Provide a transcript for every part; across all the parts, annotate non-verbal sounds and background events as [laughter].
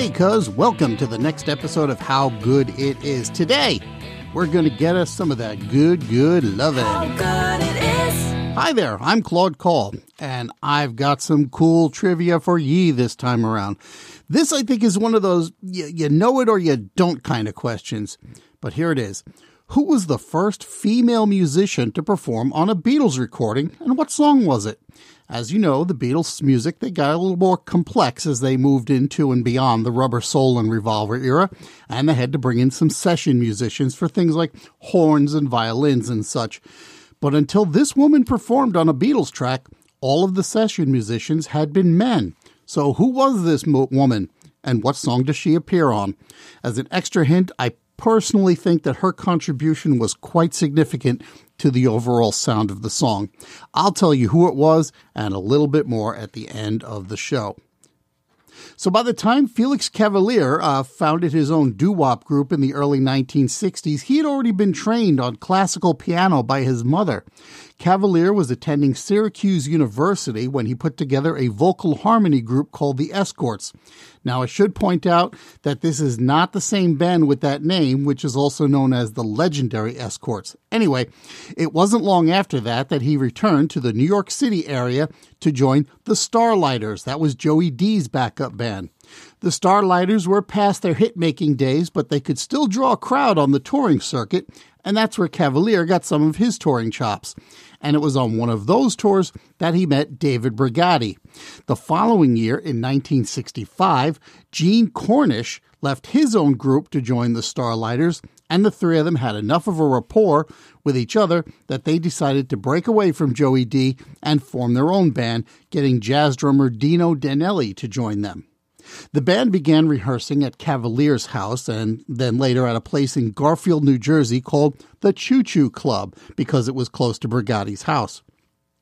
Hey, cuz, welcome to the next episode of How Good It Is. Today, we're going to get us some of that good, good loving. How good it is. Hi there, I'm Claude Call, and I've got some cool trivia for ye this time around. This, I think, is one of those you, you know it or you don't kind of questions. But here it is. Who was the first female musician to perform on a Beatles recording, and what song was it? As you know, the Beatles' music, they got a little more complex as they moved into and beyond the Rubber Soul and Revolver era, and they had to bring in some session musicians for things like horns and violins and such. But until this woman performed on a Beatles track, all of the session musicians had been men. So who was this mo- woman, and what song does she appear on? As an extra hint, I personally think that her contribution was quite significant to the overall sound of the song. I'll tell you who it was and a little bit more at the end of the show. So by the time Felix Cavaliere uh, founded his own doo-wop group in the early 1960s, he had already been trained on classical piano by his mother. Cavaliere was attending Syracuse University when he put together a vocal harmony group called the Escorts. Now, I should point out that this is not the same band with that name, which is also known as the legendary Escorts. Anyway, it wasn't long after that that he returned to the New York City area to join the Starliters. That was Joey Dee's backup band. The Starliters were past their hit making days, but they could still draw a crowd on the touring circuit, and that's where Cavalier got some of his touring chops. And it was on one of those tours that he met David Brigati. The following year, in 1965, Gene Cornish left his own group to join the Starliters, and the three of them had enough of a rapport with each other that they decided to break away from Joey Dee and form their own band, getting jazz drummer Dino Danelli to join them. The band began rehearsing at Cavalier's house and then later at a place in Garfield, New Jersey called the Choo Choo Club because it was close to Brigati's house.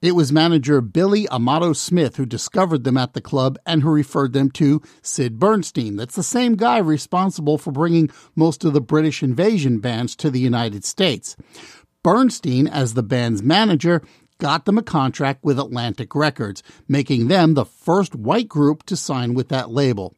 It was manager Billy Amato Smith who discovered them at the club and who referred them to Sid Bernstein. That's the same guy responsible for bringing most of the British invasion bands to the United States. Bernstein, as the band's manager, got them a contract with Atlantic Records, making them the first white group to sign with that label.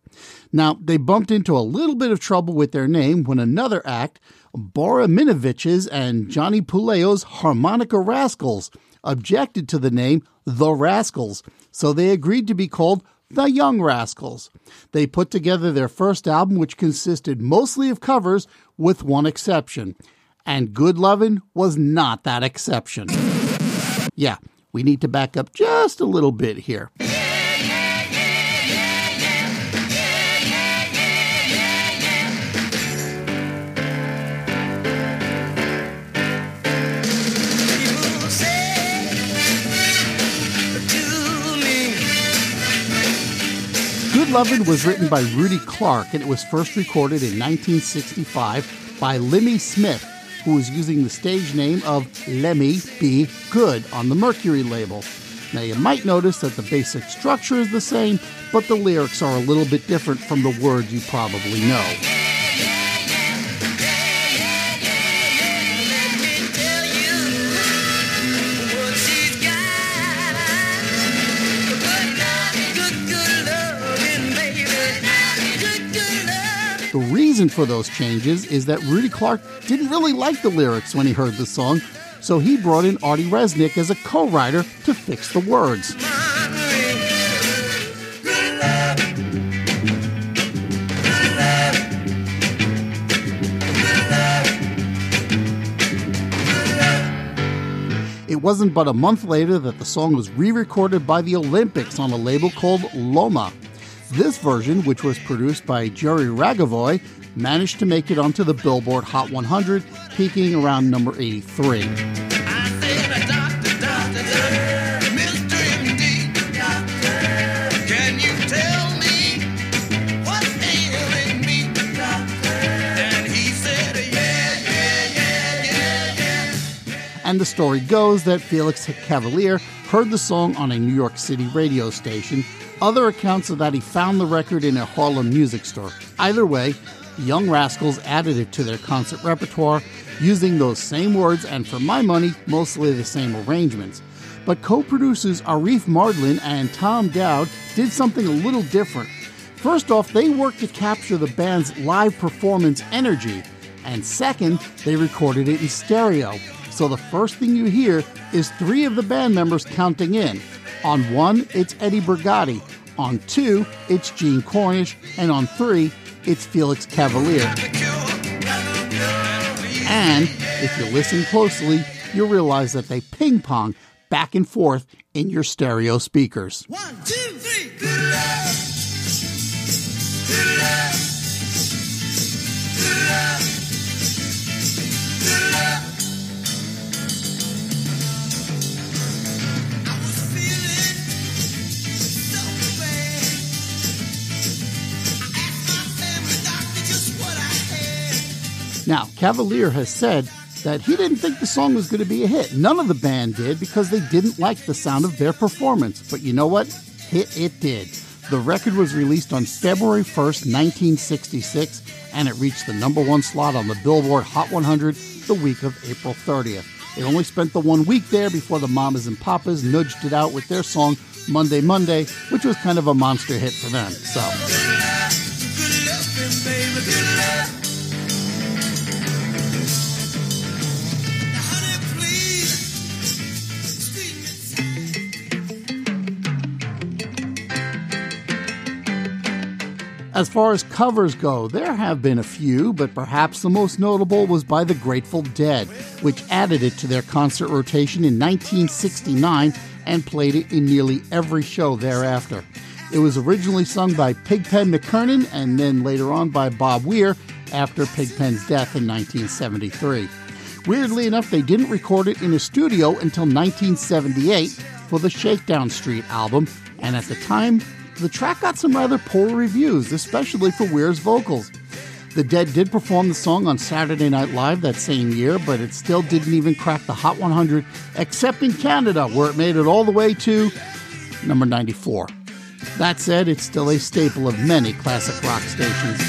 Now, they bumped into a little bit of trouble with their name when another act, Borrah Minevitch's and Johnny Puleo's Harmonica Rascals, objected to the name The Rascals, so they agreed to be called the Young Rascals. They put together their first album, which consisted mostly of covers, with one exception. And Good Lovin' was not that exception. Yeah, we need to back up just a little bit here. Good Lovin' was written by Rudy Clark and it was first recorded in 1965 by Lemmy Smith, who was using the stage name of Lemme B. Good on the Mercury label. Now, you might notice that the basic structure is the same, but the lyrics are a little bit different from the words you probably know. Reason for those changes is that Rudy Clark didn't really like the lyrics when he heard the song, so he brought in Artie Resnick as a co writer to fix the words. It wasn't but a month later that the song was re recorded by the Olympics on a label called Loma. This version, which was produced by Jerry Ragovoy, managed to make it onto the Billboard Hot 100, peaking around number 83. And the story goes that Felix Cavalier heard the song on a New York City radio station. Other accounts are that he found the record in a Harlem music store. Either way, Young Rascals added it to their concert repertoire using those same words and, for my money, mostly the same arrangements. But co producers Arif Mardin and Tom Dowd did something a little different. First off, they worked to capture the band's live performance energy, and second, they recorded it in stereo. So the first thing you hear is three of the band members counting in. On one, it's Eddie Brigati. On two, it's Gene Cornish. And on three, it's Felix Cavaliere. And if you listen closely, you'll realize that they ping pong back and forth in your stereo speakers. One, two, Now, Cavalier has said that he didn't think the song was going to be a hit. None of the band did because they didn't like the sound of their performance. But you know what? Hit it did. The record was released on February 1st, 1966, and it reached the number one slot on the Billboard Hot 100 the week of April 30th. It only spent the one week there before the Mamas and Papas nudged it out with their song Monday Monday, which was kind of a monster hit for them. So. As far as covers go, there have been a few, but perhaps the most notable was by the Grateful Dead, which added it to their concert rotation in 1969 and played it in nearly every show thereafter. It was originally sung by Pigpen McKernan and then later on by Bob Weir after Pigpen's death in 1973. Weirdly enough, they didn't record it in a studio until 1978 for the Shakedown Street album, and at the time, the track got some rather poor reviews, especially for Weir's vocals. The Dead did perform the song on Saturday Night Live that same year, but it still didn't even crack the Hot 100, except in Canada, where it made it all the way to number 94. That said, it's still a staple of many classic rock stations.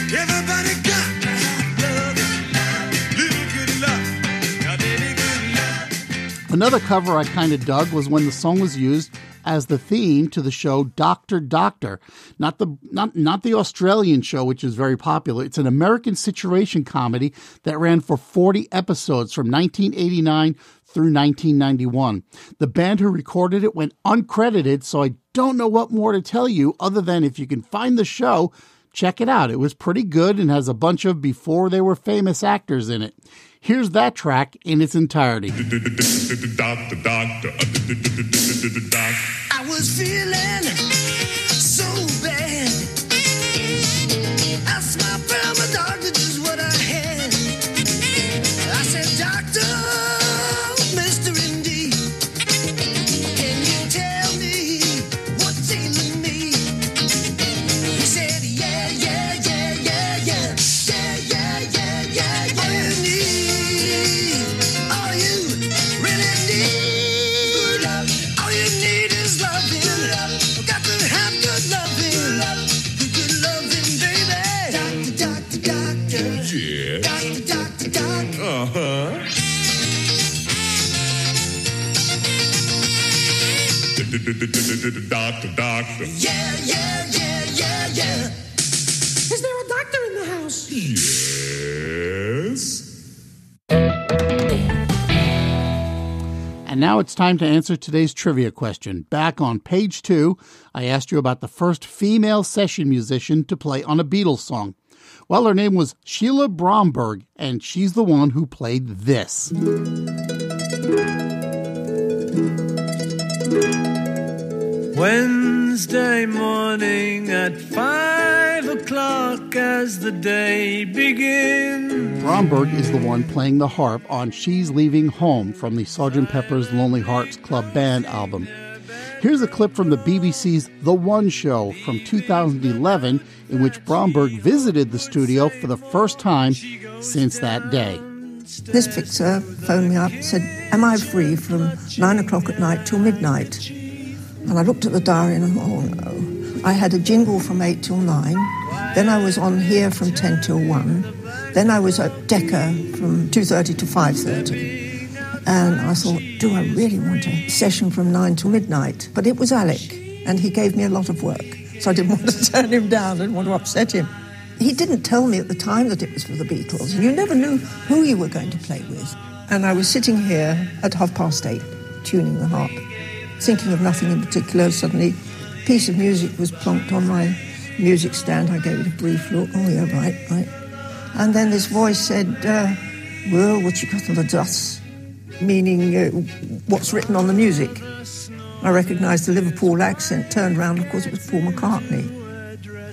Another cover I kind of dug was when the song was used as the theme to the show Doctor Doctor, not the not not the Australian show which is very popular. It's an American situation comedy that ran for 40 episodes from 1989 through 1991. The band who recorded it went uncredited, so I don't know what more to tell you other than if you can find the show, check it out. It was pretty good and has a bunch of before they were famous actors in it. Here's that track in its entirety. [laughs] I was feeling Doctor, doctor. Yeah, yeah, yeah, yeah, yeah. Is there a doctor in the house? Yes. And now it's time to answer today's trivia question. Back on page two, I asked you about the first female session musician to play on a Beatles song. Well, her name was Sheila Bromberg, and she's the one who played this. Wednesday morning at five o'clock as the day begins. Bromberg is the one playing the harp on She's Leaving Home from the Sgt. Pepper's Lonely Hearts Club Band album. Here's a clip from the BBC's The One Show from 2011, in which Bromberg visited the studio for the first time since that day. This fixer phoned me up, said, Am I free from nine o'clock at night till midnight? And I looked at the diary and I thought, Oh no. I had a jingle from eight till nine. Then I was on here from 10 till 1. Then I was at Decca from 2.30 to 5.30. And I thought, do I really want a session from 9 till midnight? But it was Alec, and he gave me a lot of work. So I didn't [laughs] want to turn him down, I didn't want to upset him. He didn't tell me at the time that it was for the Beatles. You never knew who you were going to play with. And I was sitting here at half past eight, tuning the harp, thinking of nothing in particular. Suddenly, a piece of music was plonked on my music stand. I gave it a brief look. Oh, yeah, right, right. And then this voice said, uh, Well, what you got on the dust? Meaning, uh, what's written on the music. I recognised the Liverpool accent, turned round, of course, it was Paul McCartney.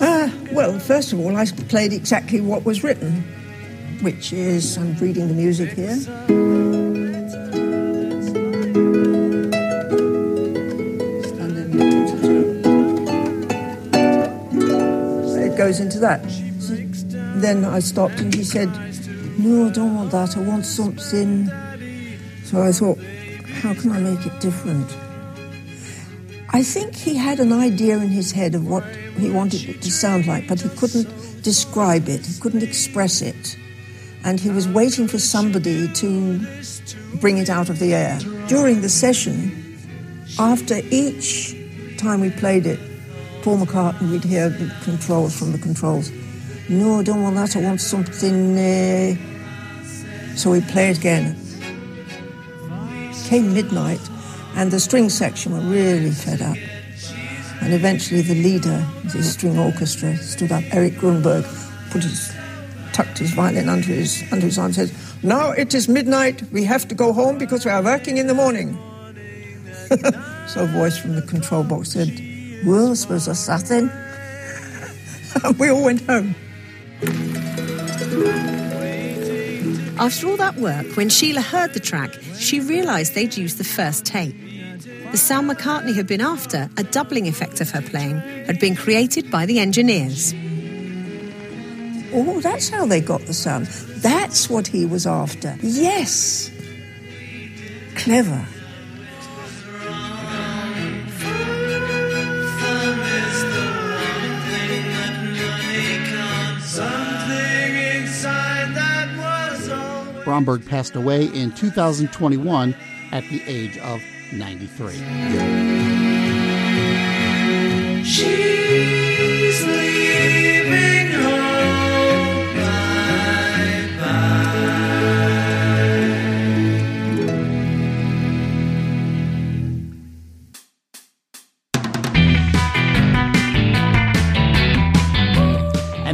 Uh, well, first of all, I played exactly what was written, which is, I'm reading the music here. Goes into that. Then I stopped and he said, No, I don't want that. I want something. So I thought, How can I make it different? I think he had an idea in his head of what he wanted it to sound like, but he couldn't describe it, he couldn't express it. And he was waiting for somebody to bring it out of the air. During the session, after each time we played it, Paul McCartney, we'd hear the controls from the controls. No, I don't want that, I want something. Uh... So we play it again. Came midnight, and the string section were really fed up. And eventually the leader of the string orchestra stood up, Erich Gruenberg, put his, tucked his violin under his, under his arm and said, Now it is midnight, we have to go home because we are working in the morning. [laughs] so a voice from the control box said, Well, I suppose that's and [laughs] we all went home. After all that work, when Sheila heard the track, she realised they'd used the first tape. The sound McCartney had been after, a doubling effect of her playing, had been created by the engineers. Oh, that's how they got the sound. That's what he was after. Yes. Clever. Bromberg passed away in 2021 at the age of 93. She's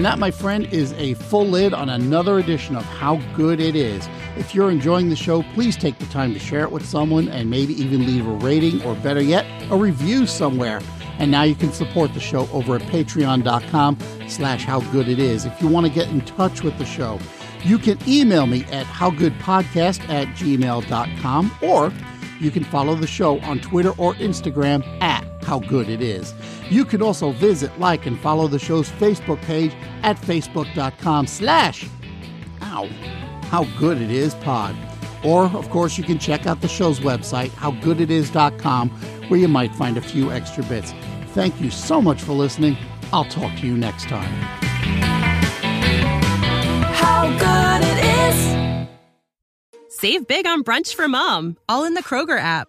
And that, my friend, is a full lid on another edition of How Good It Is. If you're enjoying the show, please take the time to share it with someone and maybe even leave a rating or better yet, a review somewhere. And now you can support the show over at patreon.com slash how good it is. If you want to get in touch with the show, you can email me at howgoodpodcast at gmail.com or you can follow the show on Twitter or Instagram at How Good It Is. You can also visit, like, and follow the show's Facebook page at facebook.com slash ow, How Good It Is Pod. Or, of course, you can check out the show's website, howgooditis.com, where you might find a few extra bits. Thank you so much for listening. I'll talk to you next time. How good it is. Save big on brunch for mom, all in the Kroger app.